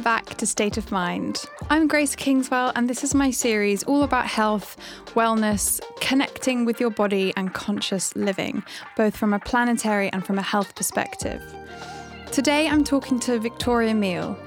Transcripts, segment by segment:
welcome back to State of Mind. I'm Grace Kingswell, and this is my series all about health, wellness, connecting with your body, and conscious living, both from a planetary and from a health perspective. Today, I'm talking to Victoria Meal.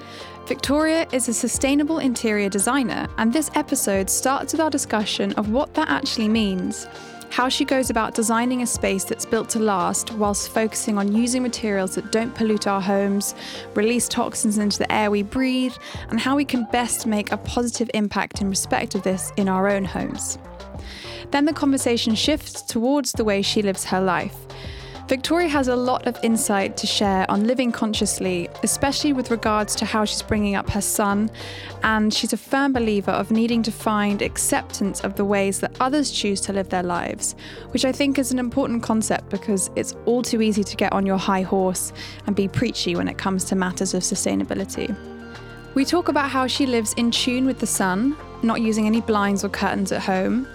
Victoria is a sustainable interior designer, and this episode starts with our discussion of what that actually means how she goes about designing a space that's built to last whilst focusing on using materials that don't pollute our homes, release toxins into the air we breathe, and how we can best make a positive impact in respect of this in our own homes. Then the conversation shifts towards the way she lives her life. Victoria has a lot of insight to share on living consciously, especially with regards to how she's bringing up her son. And she's a firm believer of needing to find acceptance of the ways that others choose to live their lives, which I think is an important concept because it's all too easy to get on your high horse and be preachy when it comes to matters of sustainability. We talk about how she lives in tune with the sun, not using any blinds or curtains at home,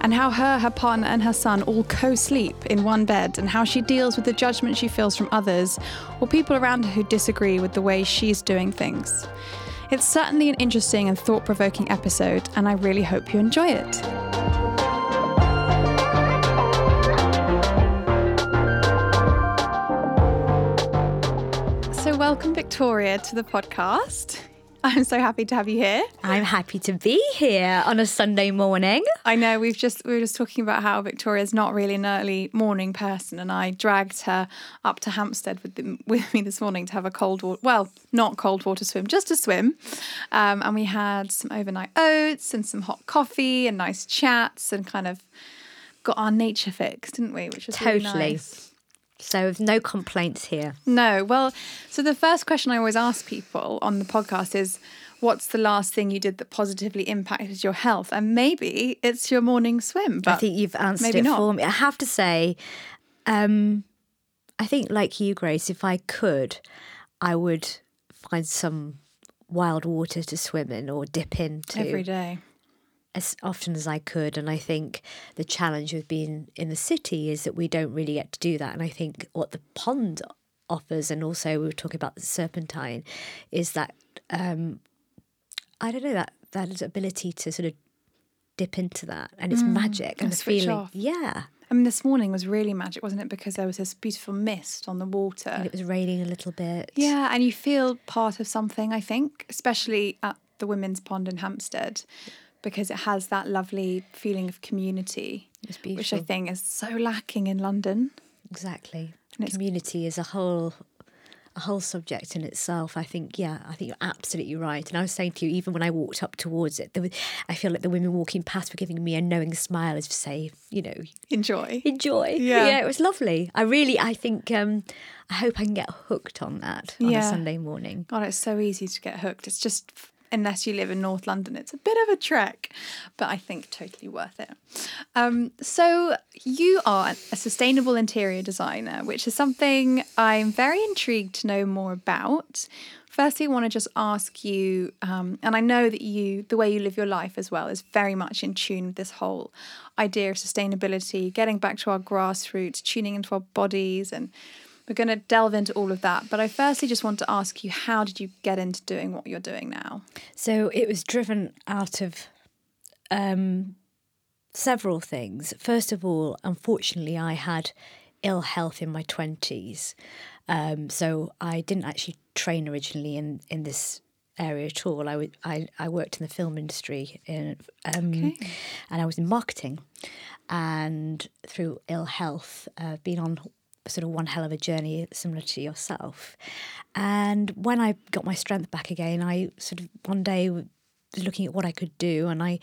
and how her, her partner, and her son all co sleep in one bed, and how she deals with the judgment she feels from others or people around her who disagree with the way she's doing things. It's certainly an interesting and thought provoking episode, and I really hope you enjoy it. So, welcome, Victoria, to the podcast. I'm so happy to have you here. I'm happy to be here on a Sunday morning. I know we've just we were just talking about how Victoria's not really an early morning person, and I dragged her up to Hampstead with them, with me this morning to have a cold water well, not cold water swim, just a swim, um, and we had some overnight oats and some hot coffee and nice chats and kind of got our nature fix, didn't we? Which was totally. Really nice. So, no complaints here. No. Well, so the first question I always ask people on the podcast is what's the last thing you did that positively impacted your health? And maybe it's your morning swim. But I think you've answered it not. for me. I have to say, um, I think, like you, Grace, if I could, I would find some wild water to swim in or dip into every day as often as I could. And I think the challenge of being in the city is that we don't really get to do that. And I think what the pond offers, and also we were talking about the serpentine, is that um, I don't know that that ability to sort of dip into that, and it's mm, magic and the feeling. Off. Yeah. I mean, this morning was really magic, wasn't it? Because there was this beautiful mist on the water. And it was raining a little bit. Yeah, and you feel part of something, I think, especially at the Women's Pond in Hampstead because it has that lovely feeling of community, which I think is so lacking in London. Exactly. Community is a whole a whole subject in itself. I think, yeah, I think you're absolutely right. And I was saying to you, even when I walked up towards it, was, I feel like the women walking past were giving me a knowing smile as to say, you know, enjoy, enjoy. Yeah, yeah it was lovely. I really, I think, um, I hope I can get hooked on that on yeah. a Sunday morning. God, it's so easy to get hooked. It's just unless you live in North London. It's a bit of a trek, but I think totally worth it. Um, so, you are a sustainable interior designer, which is something I'm very intrigued to know more about. Firstly, I want to just ask you, um, and I know that you, the way you live your life as well, is very much in tune with this whole idea of sustainability, getting back to our grassroots, tuning into our bodies, and we're going to delve into all of that. But I firstly just want to ask you how did you get into doing what you're doing now? So it was driven out of um, several things. First of all, unfortunately, I had ill health in my 20s. Um, so I didn't actually train originally in, in this area at all. I, w- I, I worked in the film industry in, um, okay. and I was in marketing. And through ill health, uh, been on sort of one hell of a journey similar to yourself. And when I got my strength back again, I sort of one day was looking at what I could do, and I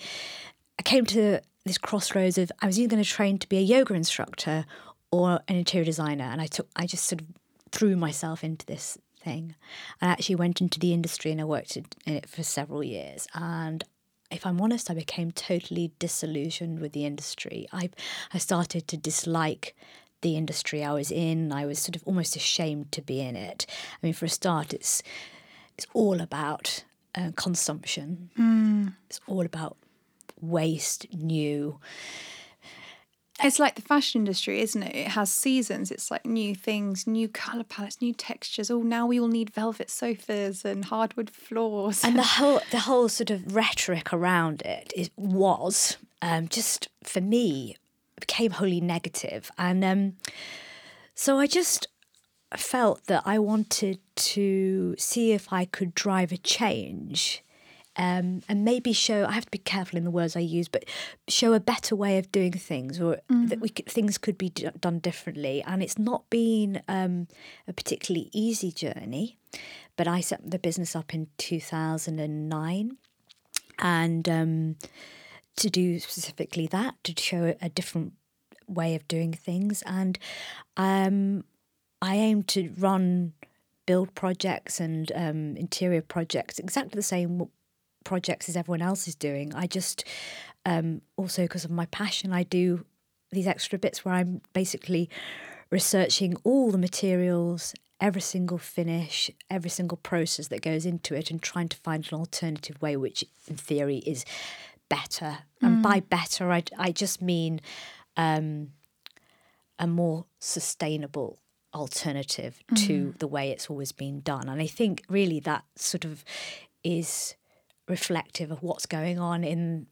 I came to this crossroads of I was either going to train to be a yoga instructor or an interior designer, and I took I just sort of threw myself into this thing. I actually went into the industry and I worked in it for several years, and if I'm honest, I became totally disillusioned with the industry. I I started to dislike the industry I was in. I was sort of almost ashamed to be in it. I mean, for a start, it's it's all about uh, consumption. Mm. It's all about waste, new. It's like the fashion industry, isn't it? It has seasons. It's like new things, new color palettes, new textures. Oh, now we all need velvet sofas and hardwood floors. and the whole the whole sort of rhetoric around it is, was um, just for me became wholly negative. and um, so I just felt that I wanted to see if I could drive a change. Um, and maybe show I have to be careful in the words I use, but show a better way of doing things, or that we could, things could be d- done differently. And it's not been um, a particularly easy journey, but I set the business up in two thousand and nine, and um, to do specifically that to show a different way of doing things, and um, I aim to run build projects and um, interior projects exactly the same projects as everyone else is doing. I just um, also because of my passion, I do these extra bits where I'm basically researching all the materials, every single finish, every single process that goes into it, and trying to find an alternative way, which in theory is better. And by better, I, I just mean um, a more sustainable alternative to the way it's always been done. And I think really that sort of is reflective of what's going on in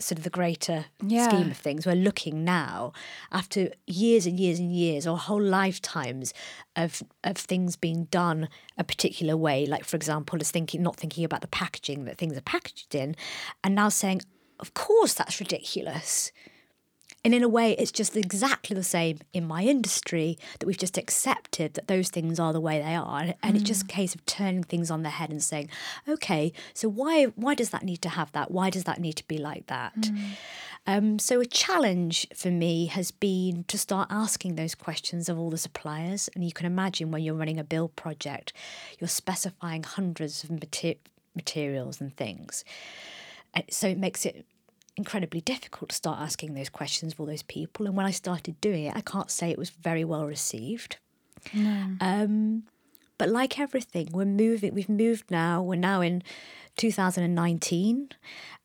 sort of the greater Yeah. scheme of things. We're looking now after years and years and years or whole lifetimes of of things being done a particular way. Like for example, is thinking not thinking about the packaging that things are packaged in, and now saying, of course that's ridiculous. And in a way, it's just exactly the same in my industry that we've just accepted that those things are the way they are, and it's just a case of turning things on their head and saying, "Okay, so why why does that need to have that? Why does that need to be like that?" Um, so a challenge for me has been to start asking those questions of all the suppliers, and you can imagine when you're running a build project, you're specifying hundreds of mater- materials and things. So it makes it incredibly difficult to start asking those questions of all those people. And when I started doing it, I can't say it was very well received. Um, but like everything, we're moving. We've moved now. We're now in 2019,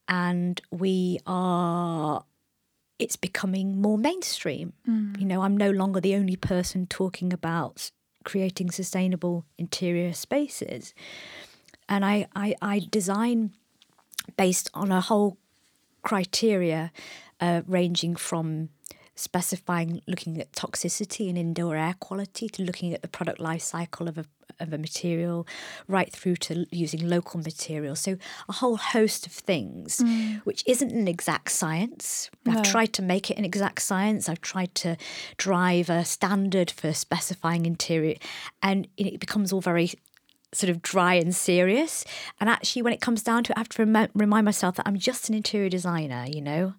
and we are. It's becoming more mainstream. You know, I'm no longer the only person talking about creating sustainable interior spaces, and I I, I design based on a whole criteria uh, ranging from specifying looking at toxicity and indoor air quality to looking at the product life cycle of a, of a material right through to using local materials so a whole host of things which isn't an exact science. I've tried to make it an exact science. I've tried to drive a standard for specifying interior and it becomes all very sort of dry and serious. And actually, when it comes down to it, I have to rem- remind myself that I'm just an interior designer, you know?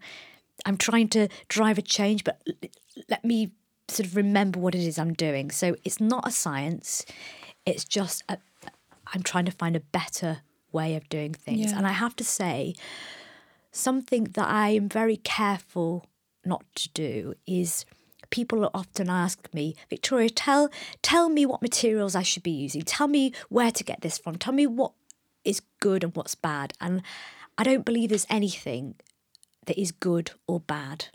I'm trying to drive a change, but l- let me sort of remember what it is I'm doing. So it's not a science, it's just a, I'm trying to find a better way of doing things. Yeah. And I have to say, something that I am very careful not to do is people often ask me, Victoria, tell tell me what materials I should be using. Tell me where to get this from. Tell me what is good and what's bad. And I don't believe there's anything that is good or bad.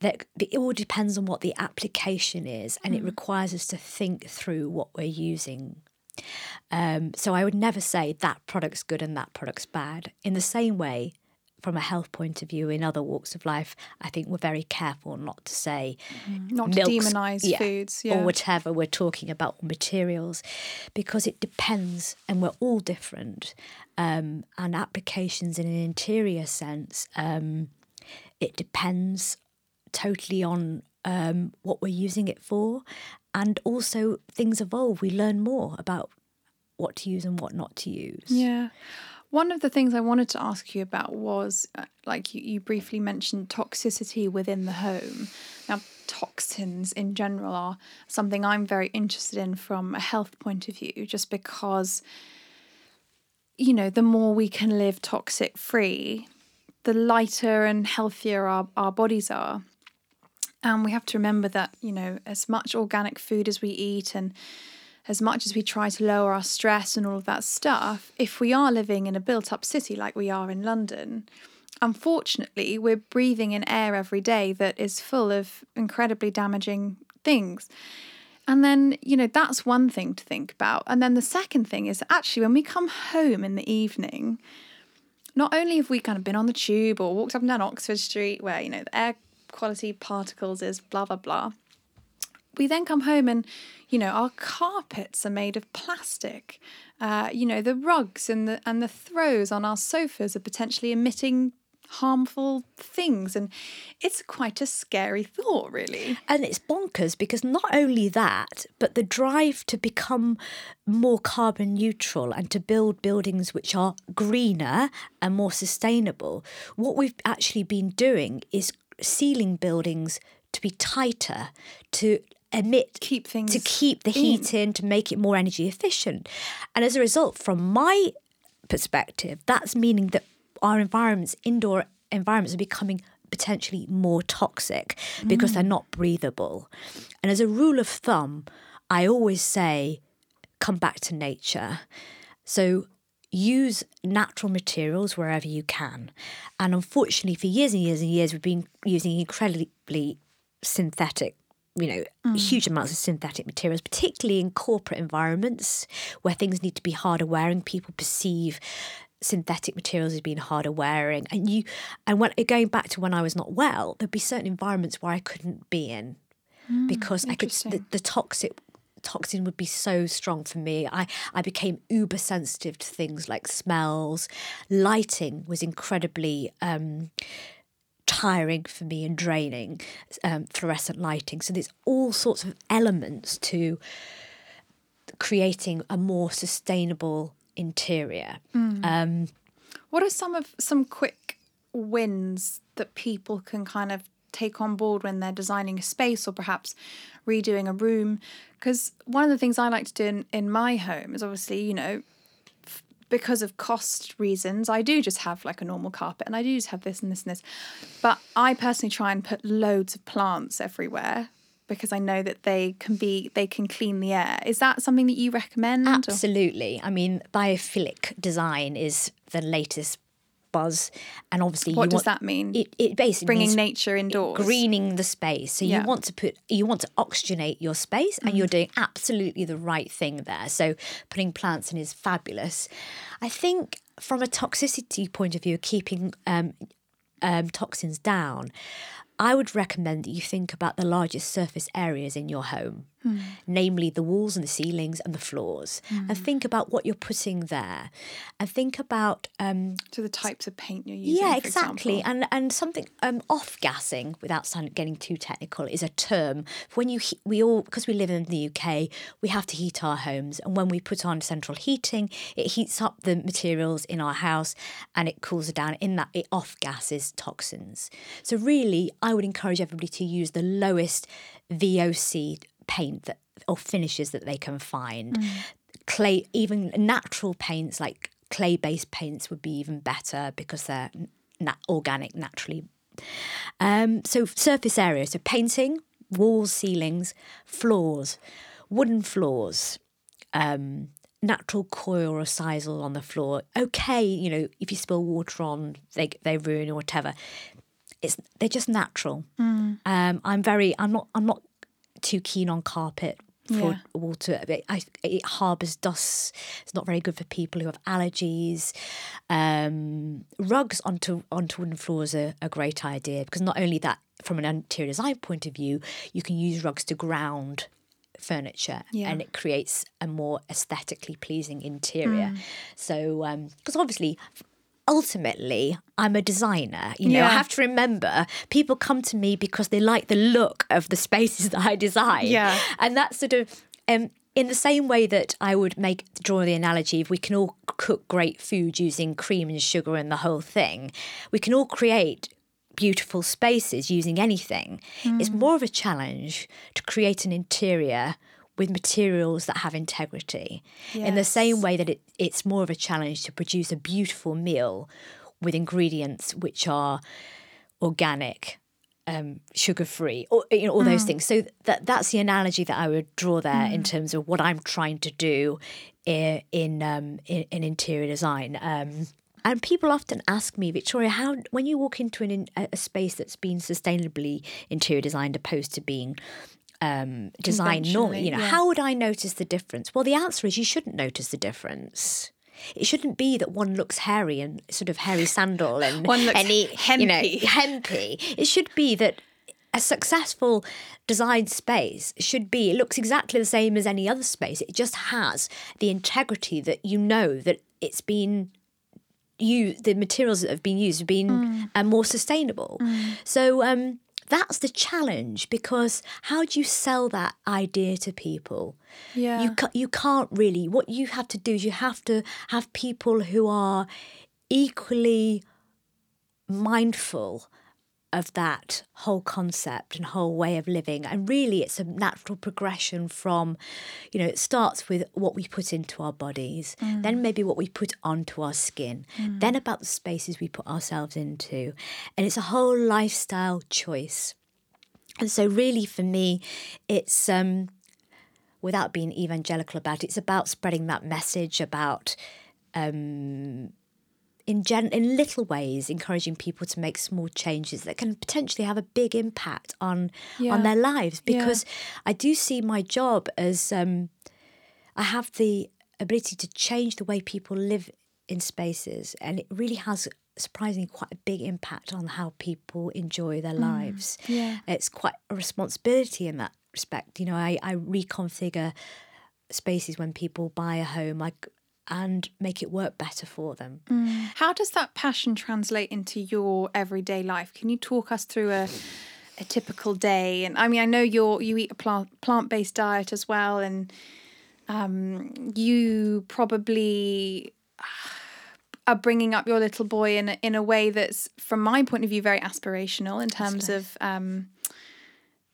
That it all depends on what the application is, and it requires us to think through what we're using. Um, so I would never say that product's good and that product's bad. In the same way, from a health point of view, in other walks of life, I think we're very careful not to say Not to demonize yeah, foods. Yeah. or whatever we're talking about materials because it depends and we're all different um, and applications in an interior sense um, it depends totally on um, what we're using it for and also things evolve we learn more about what to use and what not to use Yeah. One of the things I wanted to ask you about was uh, like you, you briefly mentioned toxicity within the home. Now, toxins in general are something I'm very interested in from a health point of view, just because, you know, the more we can live toxic free, the lighter and healthier our, our bodies are. And we have to remember that, you know, as much organic food as we eat and as much as we try to lower our stress and all of that stuff, if we are living in a built up city like we are in London, unfortunately, we're breathing in air every day that is full of incredibly damaging things. And then, you know, that's one thing to think about. And then the second thing is actually when we come home in the evening, not only have we kind of been on the tube or walked up and down Oxford Street where, you know, the air quality particles is blah, blah, blah. We then come home and, you know, our carpets are made of plastic. Uh, you know, the rugs and the and the throws on our sofas are potentially emitting harmful things and it's quite a scary thought really and it's bonkers because not only that but the drive to become more carbon neutral and to build buildings which are greener and more sustainable what we've actually been doing is sealing buildings to be tighter to emit keep things to keep the heat in. in to make it more energy efficient and as a result from my perspective that's meaning that our environments, indoor environments, are becoming potentially more toxic because mm. they're not breathable. And as a rule of thumb, I always say, come back to nature. So use natural materials wherever you can. And unfortunately, for years and years and years, we've been using incredibly synthetic you know, mm. huge amounts of synthetic materials, particularly in corporate environments where things need to be harder wearing. People perceive synthetic materials as being harder wearing and you and when going back to when I was not well there'd be certain environments where I couldn't be in mm, because I could the, the toxic toxin would be so strong for me. I, I became uber sensitive to things like smells. Lighting was incredibly um, tiring for me and draining, um, fluorescent lighting. So there's all sorts of elements to creating a more sustainable interior. Mm. Um, what are some of some quick wins that people can kind of take on board when they're designing a space or perhaps redoing a room? Because one of the things I like to do in, in my home is obviously, you know, because of cost reasons, I do just have like a normal carpet and I do just have this and this and this. But I personally try and put loads of plants everywhere because I know that they can be they can clean the air. Is that something that you recommend? Absolutely. Or? I mean, biophilic design is the latest buzz, and obviously, what does want, that mean? It, it basically bringing nature indoors, greening the space. So yeah. you want to put you want to oxygenate your space, and mm. you're doing absolutely the right thing there. So putting plants in is fabulous. I think from a toxicity point of view, keeping um, um, toxins down. I would recommend that you think about the largest surface areas in your home, mm. namely the walls and the ceilings and the floors, mm. and think about what you're putting there, and think about um, so the types of paint you're using. Yeah, exactly, and and something um, off gassing without getting too technical is a term when you we all because we live in the UK we have to heat our homes, and when we put on central heating, it heats up the materials in our house and it cools it down. In that, it off gases toxins. So really. I would encourage everybody to use the lowest VOC paint that or finishes that they can find. Mm. Clay, even natural paints like clay based paints would be even better because they're nat- organic naturally. Um, so surface area, so painting, walls, ceilings, floors, wooden floors. Um, natural coir or sisal on the floor. Okay, you know, if you spill water on, they they ruin or whatever it's they're just natural. Mm. Um, I'm very I'm not I'm not too keen on carpet for yeah. water. It, it harbours dust. It's not very good for people who have allergies. Um, rugs onto onto wooden floors are a great idea because not only that, from an interior design point of view, you can use rugs to ground furniture yeah. and it creates a more aesthetically pleasing interior. Mm. So, because um, obviously, ultimately I'm a designer. You know, yeah. I have to remember people come to me because they like the look of the spaces that I design. Yeah. And that's sort of um, in the same way that I would make draw the analogy if we can all cook great food using cream and sugar and the whole thing, we can all create beautiful spaces using anything. Mm. It's more of a challenge to create an interior with materials that have integrity. Yes. In the same way that it, it's more of a challenge to produce a beautiful meal with ingredients which are organic, um, sugar free, or you know all mm. those things. So that that's the analogy that I would draw there mm. in terms of what I'm trying to do in in, um, in, in interior design. Um, And people often ask me, Victoria, how when you walk into an, a space that's been sustainably interior designed opposed to being um, designed normally, you know, yeah. how would I notice the difference? Well, the answer is you shouldn't notice the difference. It shouldn't be that one looks hairy and sort of hairy sandal and One looks any you know hempy. hempy. It should be that a successful design space should be it looks exactly the same as any other space. It just has the integrity that you know that it's been you the materials that have been used have been Mm. uh, more sustainable. So um, that's the challenge because how do you sell that idea to people? Yeah. You ca- you can't really. What you have to do is you have to have people who are equally mindful of that whole concept and whole way of living. And really it's a natural progression from you know it starts with what we put into our bodies then maybe what we put onto our skin then about the spaces we put ourselves into. And it's a whole lifestyle choice. And so really for me it's um without being evangelical about it it's about spreading that message about um in gen- in little ways encouraging people to make small changes that can potentially have a big impact on Yeah. on their lives Yeah. because I do see my job as um, I have the ability to change the way people live in spaces and it really has surprisingly quite a big impact on how people enjoy their lives Mm. yeah. it's quite a responsibility in that respect you know I, I reconfigure spaces when people buy a home like and make it work better for them How does that passion translate into your everyday life? Can you talk us through a a typical day? And I mean, I know you're you eat a plant plant based diet as well, and um, you probably are bringing up your little boy in a, in a way that's, from my point of view, very aspirational in terms of. Um,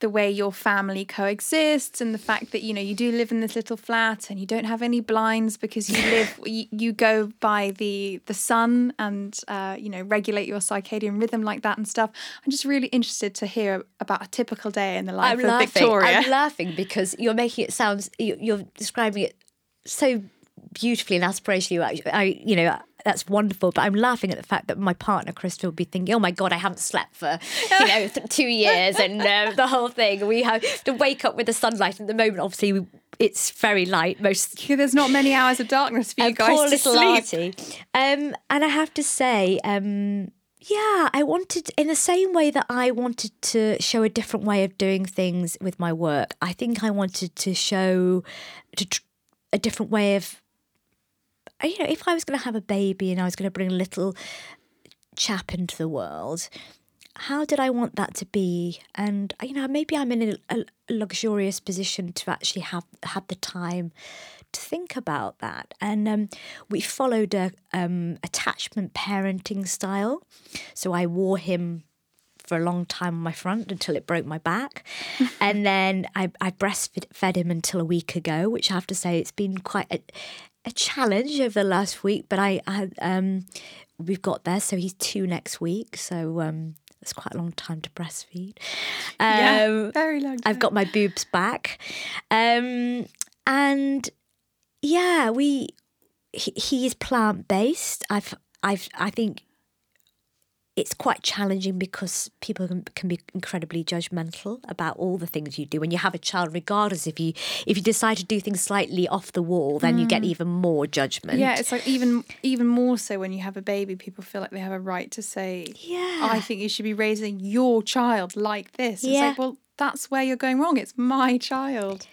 the way your family coexists and the fact that you know you do live in this little flat and you don't have any blinds because you live you, you go by the the sun and uh, you know regulate your circadian rhythm like that and stuff i'm just really interested to hear about a typical day in the life I'm of laughing. victoria I'm laughing because you're making it sound. you- You're describing it so beautifully and aspirationally. I, I, you know, that's wonderful. But I'm laughing at the fact that my partner Crystal will be thinking, "Oh my god, I haven't slept for you know th- two years and uh, the whole thing. We have to wake up with the sunlight. At the moment, obviously, we, it's very light. Most there's not many hours of darkness for you guys poor to little sleep. Um, and I have to say, um, yeah, I wanted, in the same way that I wanted to show a different way of doing things with my work, I think I wanted to show to tr- a different way of, you know, if I was going to have a baby and I was going to bring a little chap into the world, how did I want that to be? And you know, maybe I'm in a, a luxurious position to actually have had the time to think about that. And um, we followed a um, attachment parenting style, so I wore him for a long time on my front until it broke my back, and then I, I breastfed him until a week ago, which I have to say it's been quite a, a challenge over the last week. But I, I um, we've got there, so he's two next week, so um, it's quite a long time to breastfeed. yeah Um, very long I've got my boobs back, um, and yeah, we he, he is plant based. I've I've I think it's quite challenging because people can, can be incredibly judgmental about all the things you do when you have a child regardless if you if you decide to do things slightly off the wall then you get mm. even more judgment yeah it's like even even more so when you have a baby people feel like they have a right to say yeah I think you should be raising your child like this. It's Yeah. like, well, that's where you're going wrong. It's my child.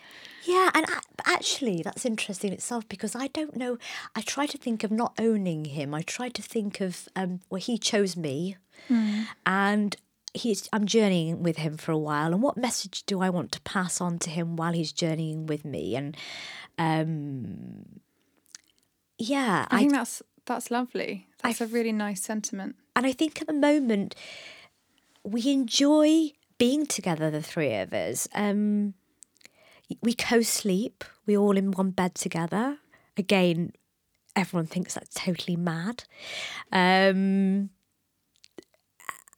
Yeah, and actually, that's interesting itself because I don't know. I try to think of not owning him. I try to think of um, well, he chose me, and he's. I'm journeying with him for a while. And what message do I want to pass on to him while he's journeying with me? And um, yeah, I, I, think that's that's lovely. That's a really nice sentiment. and I think at the moment we enjoy being together, the three of us. Um, we co-sleep. We're all in one bed together. Again, everyone thinks that's totally mad. Um,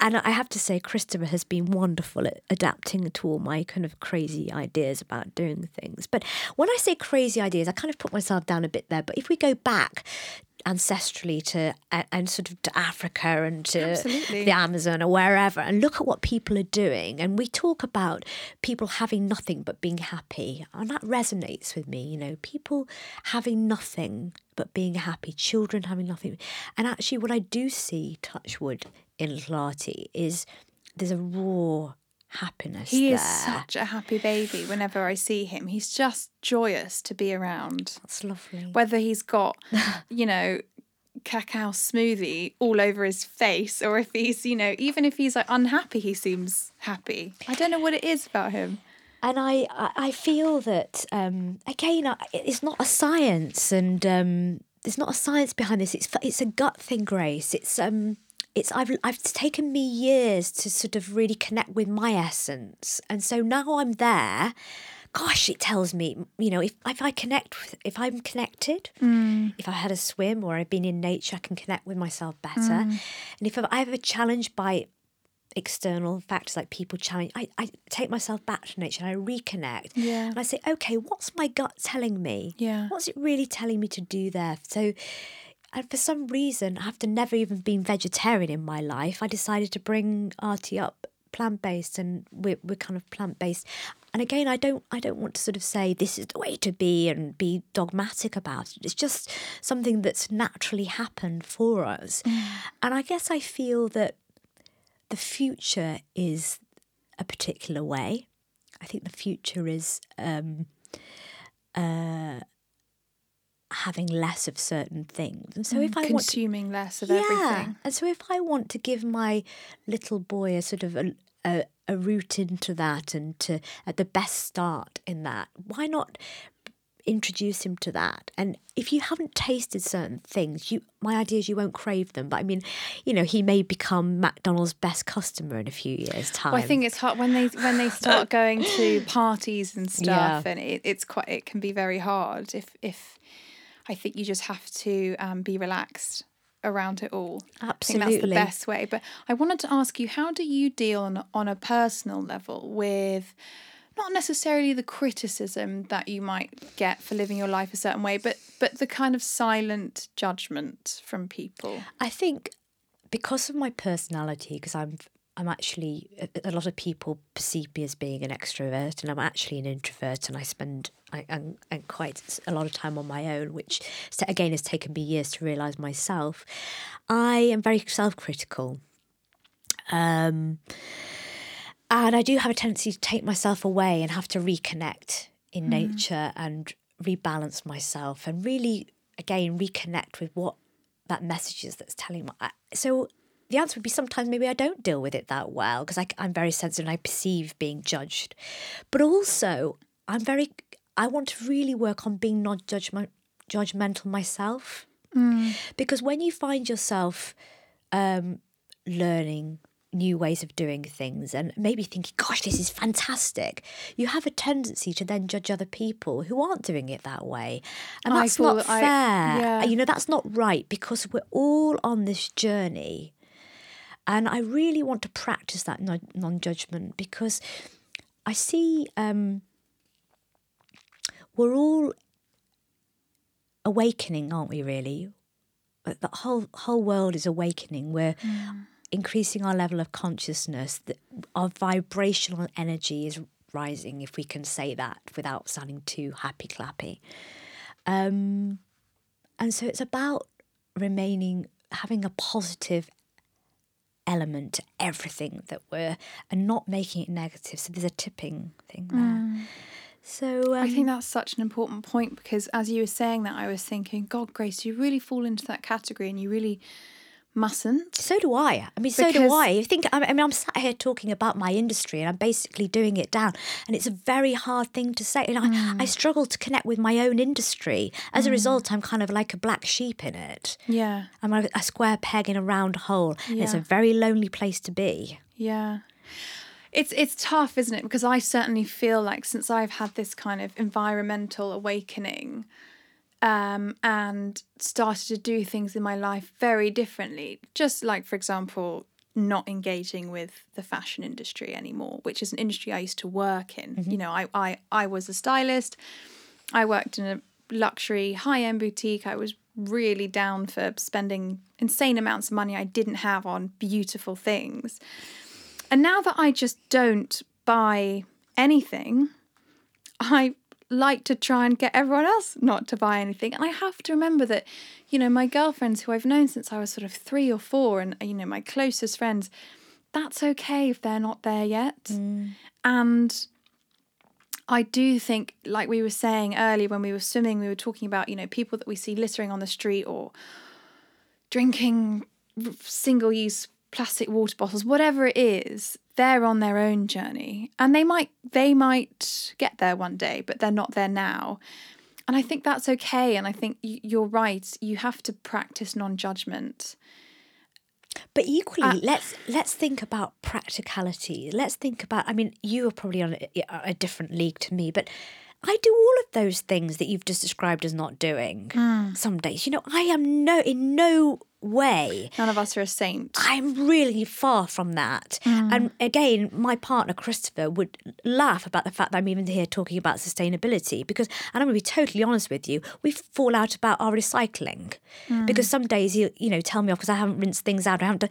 and I have to say, Christopher has been wonderful at adapting to all my kind of crazy ideas about doing things. But when I say crazy ideas, I kind of put myself down a bit there. But if we go back ancestrally to and, and sort of to Africa and to Absolutely. the Amazon or wherever and look at what people are doing. And we talk about people having nothing but being happy. And that resonates with me, you know, people having nothing but being happy, children having nothing. And actually what I do see, touchwood, in Little Artie is there's a raw happiness He there. is such a happy baby whenever I see him. He's just joyous to be around. That's lovely. Whether he's got, you know, cacao smoothie all over his face or if he's, you know, even if he's like unhappy, he seems happy. I don't know what it is about him. and I, I feel that um, again it's not a science and um, there's not a science behind this it's it's a gut thing grace it's um it's I've I've taken me years to sort of really connect with my essence. And so now I'm there gosh it tells me you know if, if I connect with, if I'm connected mm. if I had a swim or I've been in nature I can connect with myself better. Mm. And if I have a challenge by external factors like people challenge I, I take myself back to nature and I reconnect. Yeah. and I say okay what's my gut telling me? Yeah. what's it really telling me to do there? So and for some reason after never even being vegetarian in my life I decided to bring Artie up plant-based and we're, we're kind of plant-based. And again I don't I don't want to sort of say this is the way to be and be dogmatic about it. It's just something that's naturally happened for us. And I guess I feel that the future is a particular way. I think the future is um, uh, having less of certain things. And so mm, if I want to Consuming less of yeah. everything. And so if I want to give my little boy a sort of a, a, a route into that and to at the best start in that, why not introduce him to that? And if you haven't tasted certain things, you my idea is you won't crave them. But I mean, you know, he may become McDonald's best customer in a few years' time. Well, I think it's hard when they when they start going to parties and stuff, Yeah. and it, it's quite it can be very hard. If if I think you just have to um, be relaxed around it all. I think that's the best way. But I wanted to ask you, how do you deal on on a personal level with not necessarily the criticism that you might get for living your life a certain way, but but the kind of silent judgment from people. I think because of my personality, because I'm I'm actually a- a lot of people perceive me as being an extrovert, and I'm actually an introvert, and I spend I, and, and quite a lot of time on my own, which again has taken me years to realise myself. I am very self-critical. Um, and I do have a tendency to take myself away and have to reconnect in nature and rebalance myself and really, again, reconnect with what that message is that's telling me. So the answer would be sometimes maybe I don't deal with it that well because I'm very sensitive and I perceive being judged. But also, I'm very, I want to really work on being non judgment, judgmental myself. Because when you find yourself um, learning new ways of doing things and maybe thinking, gosh, this is fantastic, you have a tendency to then judge other people who aren't doing it that way. And that's feel not that I- fair. yeah. You know, that's not right because we're all on this journey. And I really want to practice that non judgment because I see um, all awakening, aren't we? Really, the whole whole world is awakening. We're increasing our level of consciousness. Our vibrational energy is rising, if we can say that without sounding too happy clappy. Um, and so it's about remaining having a positive element to everything that we're and not making it negative. So there's a tipping thing there. So um, I think that's such an important point because as you were saying that, I was thinking, God, Grace, you really fall into that category and you really mustn't. So do I. I mean, so do I. You think? I mean, I'm sat here talking about my industry, and I'm basically doing it down, and it's a very hard thing to say. And I, I struggle to connect with my own industry. As a result, I'm kind of like a black sheep in it. Yeah. I'm a, a square peg in a round hole. and It's a very lonely place to be. Yeah. It's it's tough, isn't it? Because I certainly feel like since I've had this kind of environmental awakening um, and started to do things in my life very differently, just like, for example, not engaging with the fashion industry anymore, which is an industry I used to work in. You know, I, I, I was a stylist, I worked in a luxury high end boutique, I was really down for spending insane amounts of money I didn't have on beautiful things. And now that I just don't buy anything, I like to try and get everyone else not to buy anything. And I have to remember that, you know, my girlfriends who I've known since I was sort of three or four, and, you know, my closest friends, that's okay if they're not there yet. Mm. And I do think, like we were saying earlier when we were swimming, we were talking about, you know, people that we see littering on the street or drinking single use plastic water bottles, whatever it is, they're on their own journey. And they might they might get there one day, but they're not there now. And I think that's okay. And I think you're right. You have to practice non-judgment. But equally, uh, let's let's think about practicality. Let's think about. I mean, you are probably on a, a, different league to me, but I do all of those things that you've just described as not doing. Mm. Some days, you know, I am no in no way. None of us are a saint. I'm really far from that. Mm. And again, my partner Christopher would laugh about the fact that I'm even here talking about sustainability because, and I'm going to be totally honest with you, we fall out about our recycling mm. because some days you you know tell me off because I haven't rinsed things out. I haven't done,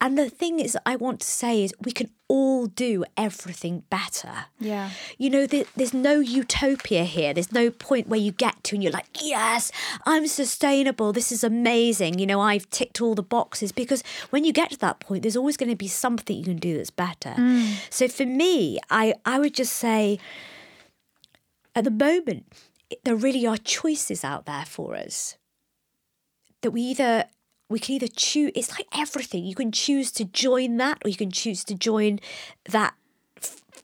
and the thing is, I want to say is we can all do everything better. Yeah. You know, there, there's no utopia here. There's no point where you get to and you're like, yes, I'm sustainable. This is amazing. You know, I've ticked all the boxes because when you get to that point, there's always going to be something you can do that's better. Mm. So for me, I, I would just say at the moment, there really are choices out there for us that we either we can either choose it's like everything you can choose to join that or you can choose to join that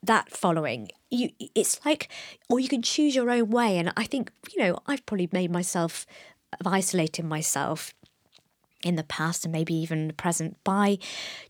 that following you it's like or you can choose your own way and i think you know i've probably made myself of isolating myself in the past and maybe even the present by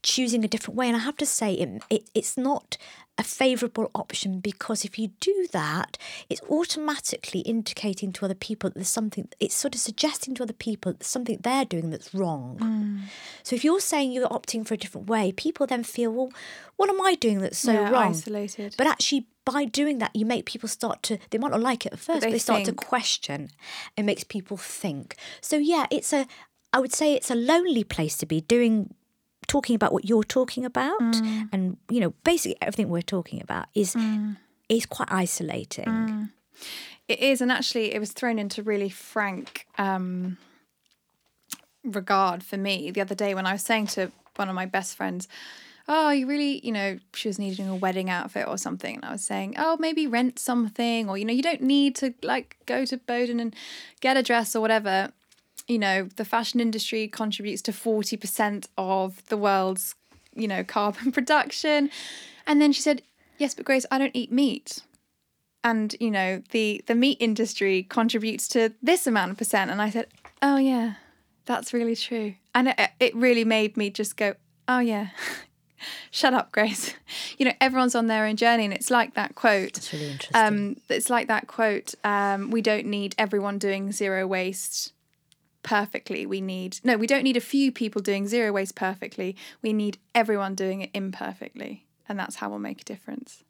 choosing a different way and i have to say it, it, it's not a favourable option because if you do that, it's automatically indicating to other people that there's something, it's sort of suggesting to other people that something they're doing that's wrong. Mm. So if you're saying you're opting for a different way, people then feel, well, what am I doing that's so yeah, wrong? Isolated. But actually, by doing that, you make people start to, they might not like it at first, but they, but they start to question. It makes people think. So yeah, it's a, I would say it's a lonely place to be doing talking about what you're talking about mm. and you know basically everything we're talking about is mm. is quite isolating mm. it is and actually it was thrown into really frank um, regard for me the other day when i was saying to one of my best friends oh you really you know she was needing a wedding outfit or something and i was saying oh maybe rent something or you know you don't need to like go to Boden and get a dress or whatever you know, the fashion industry contributes to 40% of the world's, you know, carbon production. And then she said, Yes, but Grace, I don't eat meat. And, you know, the the meat industry contributes to this amount of percent. And I said, Oh yeah, that's really true. And it, it really made me just go, Oh yeah. Shut up, Grace. You know, everyone's on their own journey, and it's like that quote. It's really interesting. Um, it's like that quote. Um, we don't need everyone doing zero waste perfectly. We need, no, we don't need a few people doing zero waste perfectly. We need everyone doing it imperfectly. And that's how we'll make a difference.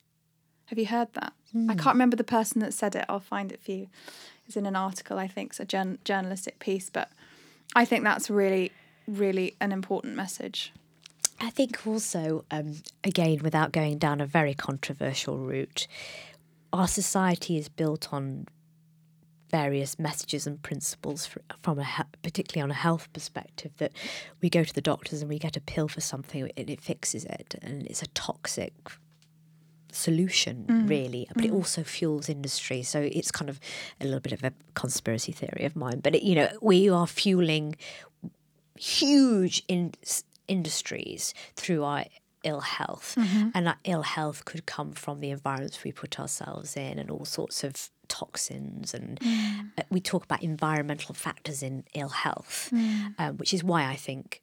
Have you heard that? Mm. I hmm. can't remember the person that said it. I'll find it for you. It's in an article, I think, it's a journal- journalistic piece. But I think that's really, really an important message. I think also, um, again, without going down a very controversial route, our society is built on various messages and principles from a particularly on a health perspective that we go to the doctors and we get a pill for something and it fixes it and it's a toxic solution mm. really but mm. it also fuels industry so it's kind of a little bit of a conspiracy theory of mine but it, you know we are fueling huge in, industries through our ill health mm-hmm. and that ill health could come from the environments we put ourselves in and all sorts of toxins and mm. uh, we talk about environmental factors in ill health, mm. um, which is why I think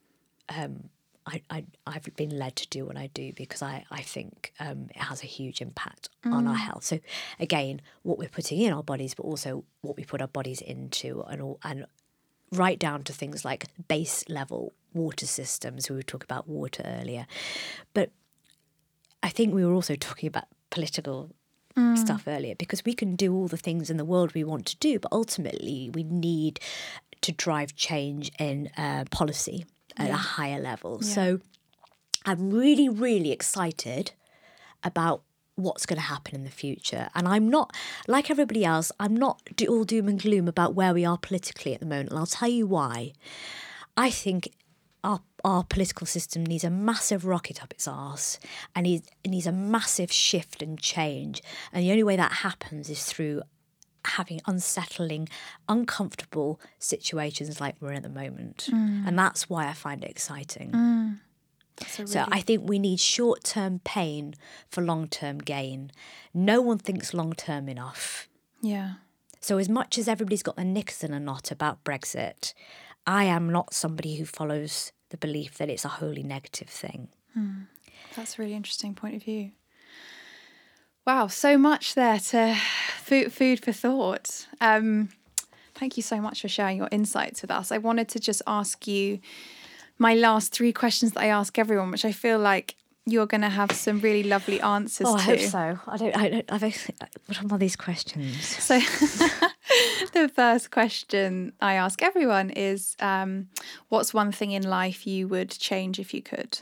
um, I, I, have been led to do what I do because I, I think um, it has a huge impact mm. on our mm. health. So again, what we're putting in our bodies, but also what we put our bodies into and all, and right down to things like base level water systems. We were talking about water earlier. But I think we were also talking about political mm. stuff earlier because we can do all the things in the world we want to do, but ultimately we need to drive change in uh, policy at a higher level. So I'm really, really excited about what's going to happen in the future. And I'm not, like everybody else, I'm not do- all doom and gloom about where we are politically at the moment. And I'll tell you why. I think our, our political system needs a massive rocket up its arse and needs, it needs a massive shift and change. And the only way that happens is through having unsettling, uncomfortable situations like we're in at the moment. Mm. And that's why I find it exciting. Mm. A So really- I think we need short term pain for long term gain. No one thinks long term enough. yeah. So, as much as everybody's got their knickers in a knot about Brexit, I am not somebody who follows the belief that it's a wholly negative thing. That's a really interesting point of view. Wow, so much there to food, food for thought. Um, thank you so much for sharing your insights with us. I wanted to just ask you my last three questions that I ask everyone, which I feel like you're going to have some really lovely answers Oh, I to. hope so. I don't. I don't. I've, what are all these questions? So, the first question I ask everyone is um, What's one thing in life you would change if you could?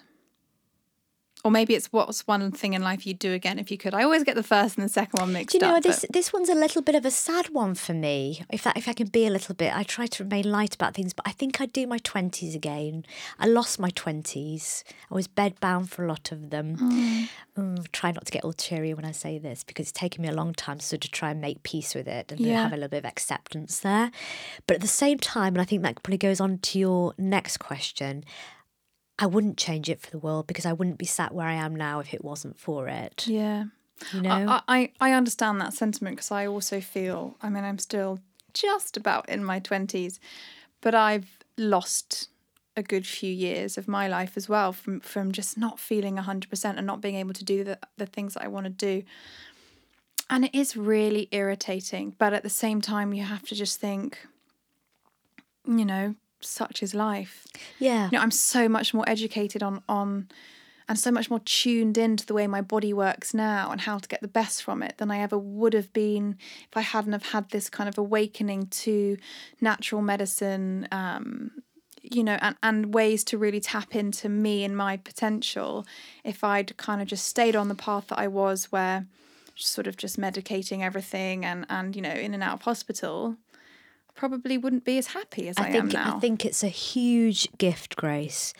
Or maybe it's what's one thing in life you'd do again if you could. I always get the first and the second one mixed up. Do you know up. this? but- This one's a little bit of a sad one for me. If I, if I can be a little bit, I try to remain light about things, but I think I'd do my twenties again. I lost my twenties. I was bedbound for a lot of them. Mm, try not to get all teary when I say this because it's taken me a long time so to try and make peace with it and Yeah. have a little bit of acceptance there. But at the same time, and I think that probably goes on to your next question. I wouldn't change it for the world because I wouldn't be sat where I am now if it wasn't for it. yeah. You know, I, I, I understand that sentiment because I also feel, I mean, I'm still just about in my 20s, but I've lost a good few years of my life as well from, from just not feeling 100% and not being able to do the, the things that I want to do. And it is really irritating, but at the same time, you have to just think, you know, such is life yeah. you know i'm so much more educated on on and so much more tuned into the way my body works now and how to get the best from it than i ever would have been if i hadn't have had this kind of awakening to natural medicine um you know and, and ways to really tap into me and my potential if i'd kind of just stayed on the path that i was where sort of just medicating everything and and you know in and out of hospital probably wouldn't be as happy as i, I think am now I think it's a huge gift, Grace.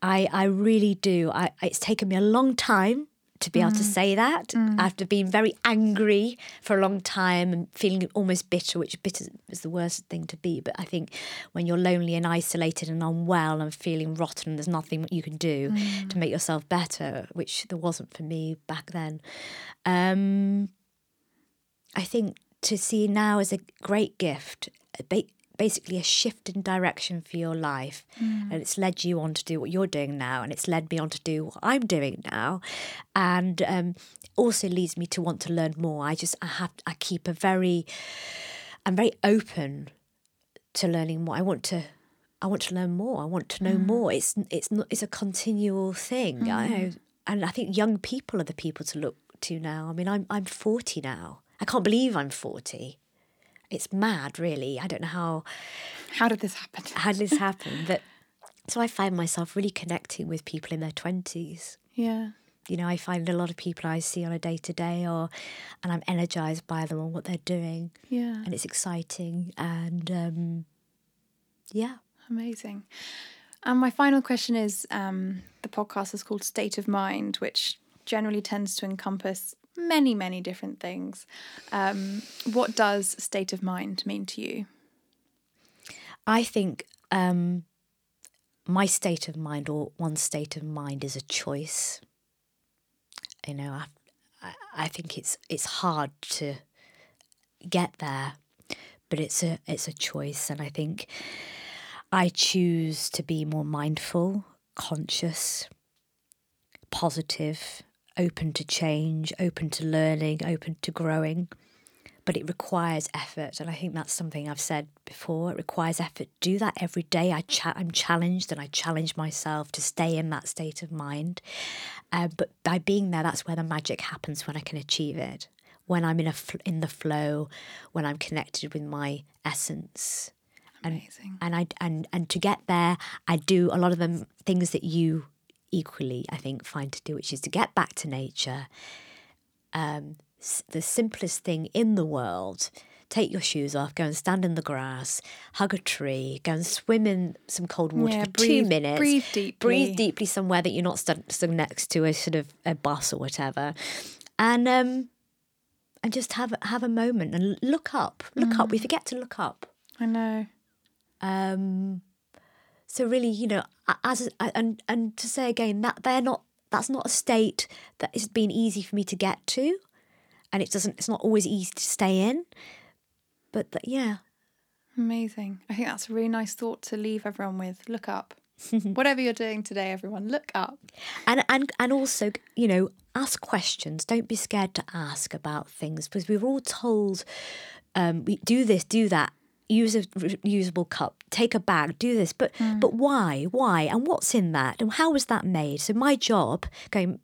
I I really do. I it's taken me a long time to be able to mm. say that mm. after being very angry for a long time and feeling almost bitter, which bitter is the worst thing to be. But I think when you're lonely and isolated and unwell and feeling rotten, there's nothing you can do mm. to make yourself better, which there wasn't for me back then. Um, I think to see now as a great gift, ba- basically a shift in direction for your life. Mm. And it's led you on to do what you're doing now, and it's led me on to do what I'm doing now. And um, also leads me to want to learn more. I just, I have, I keep a very, I'm very open to learning more. I want to. I want to learn more. I want to know mm. more. It's it's not it's a continual thing. I, mm. and I think young people are the people to look to now. I mean, I'm I'm 40 now. I can't believe I'm 40. It's mad, really. I don't know how how did this happen how did this happen, but so I find myself really connecting with people in their 20s. yeah You know, I find a lot of people I see on a day to day, or and I'm energized by them and what they're doing, yeah and it's exciting. And um, yeah, Amazing. And my final question is um, the podcast is called State of Mind, which generally tends to encompass many, many different things. Um, what does state of mind mean to you? I think um, my state of mind, or one state of mind, is a choice. You know, I, I, I think it's it's hard to get there, but it's a it's a choice, and I think I choose to be more mindful, conscious, positive, open to change, open to learning, open to growing. But it requires effort and i think that's something i've said before. It requires effort. Do that every day. I cha- i'm challenged and i challenge myself to stay in that state of mind. Uh, but by being there that's where the magic happens when i can achieve it. When i'm in a fl- in the flow when i'm connected with my essence. And Amazing. and I and and to get there, I do a lot of them things that you equally I think fine to do, which is to get back to nature. Um, the simplest thing in the world. Take your shoes off, go and stand in the grass, hug a tree, go and swim in some cold water Yeah, for breathe- two minutes. breathe deeply. Breathe deeply somewhere that you're not stood next to a sort of a bus or whatever, and um, and just have have a moment and look up. Look up. We Mm. forget to look up. I know. Um, so really, you know, as and and to say again that they're not that's not a state that has been easy for me to get to, and it doesn't. It's not always easy to stay in, but that, yeah, Amazing. I think that's a really nice thought to leave everyone with. Look up. Whatever you're doing today, everyone, look up. and and and also you know ask questions. Don't be scared to ask about things because we were all told, um, we do this, do that. Use a reusable cup. Take a bag. Do this, but hmm. but why? Why? And what's in that? And how was that made? So my job going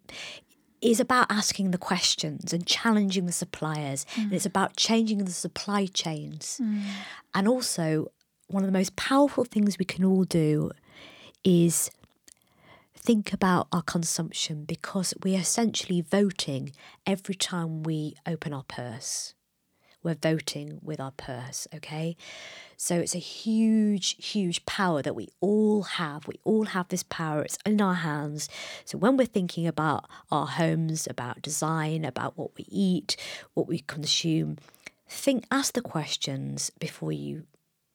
is about asking the questions and challenging the suppliers, and hmm. it's about changing the supply chains. Hmm. And also, one of the most powerful things we can all do is think about our consumption because we're essentially voting every time we open our purse. We're voting with our purse, okay? So it's a huge, huge power that we all have. We all have this power, it's in our hands. So when we're thinking about our homes, about design, about what we eat, what we consume, think, ask the questions before you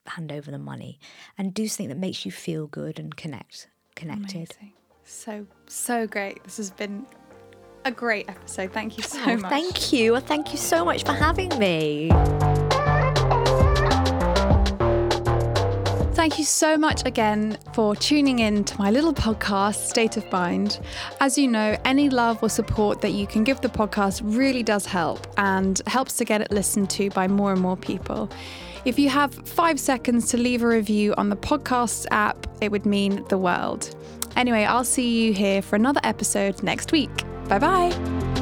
hand over the money and do something that makes you feel good and connect connected. Amazing. So, so great. This has been a great episode. Thank you so Oh, much. thank you. Thank you so much for having me. Thank you so much again for tuning in to my little podcast, State of Mind. As you know, any love or support that you can give the podcast really does help and helps to get it listened to by more and more people. If you have five seconds to leave a review on the podcast app, it would mean the world. Anyway, I'll see you here for another episode next week. Bye bye.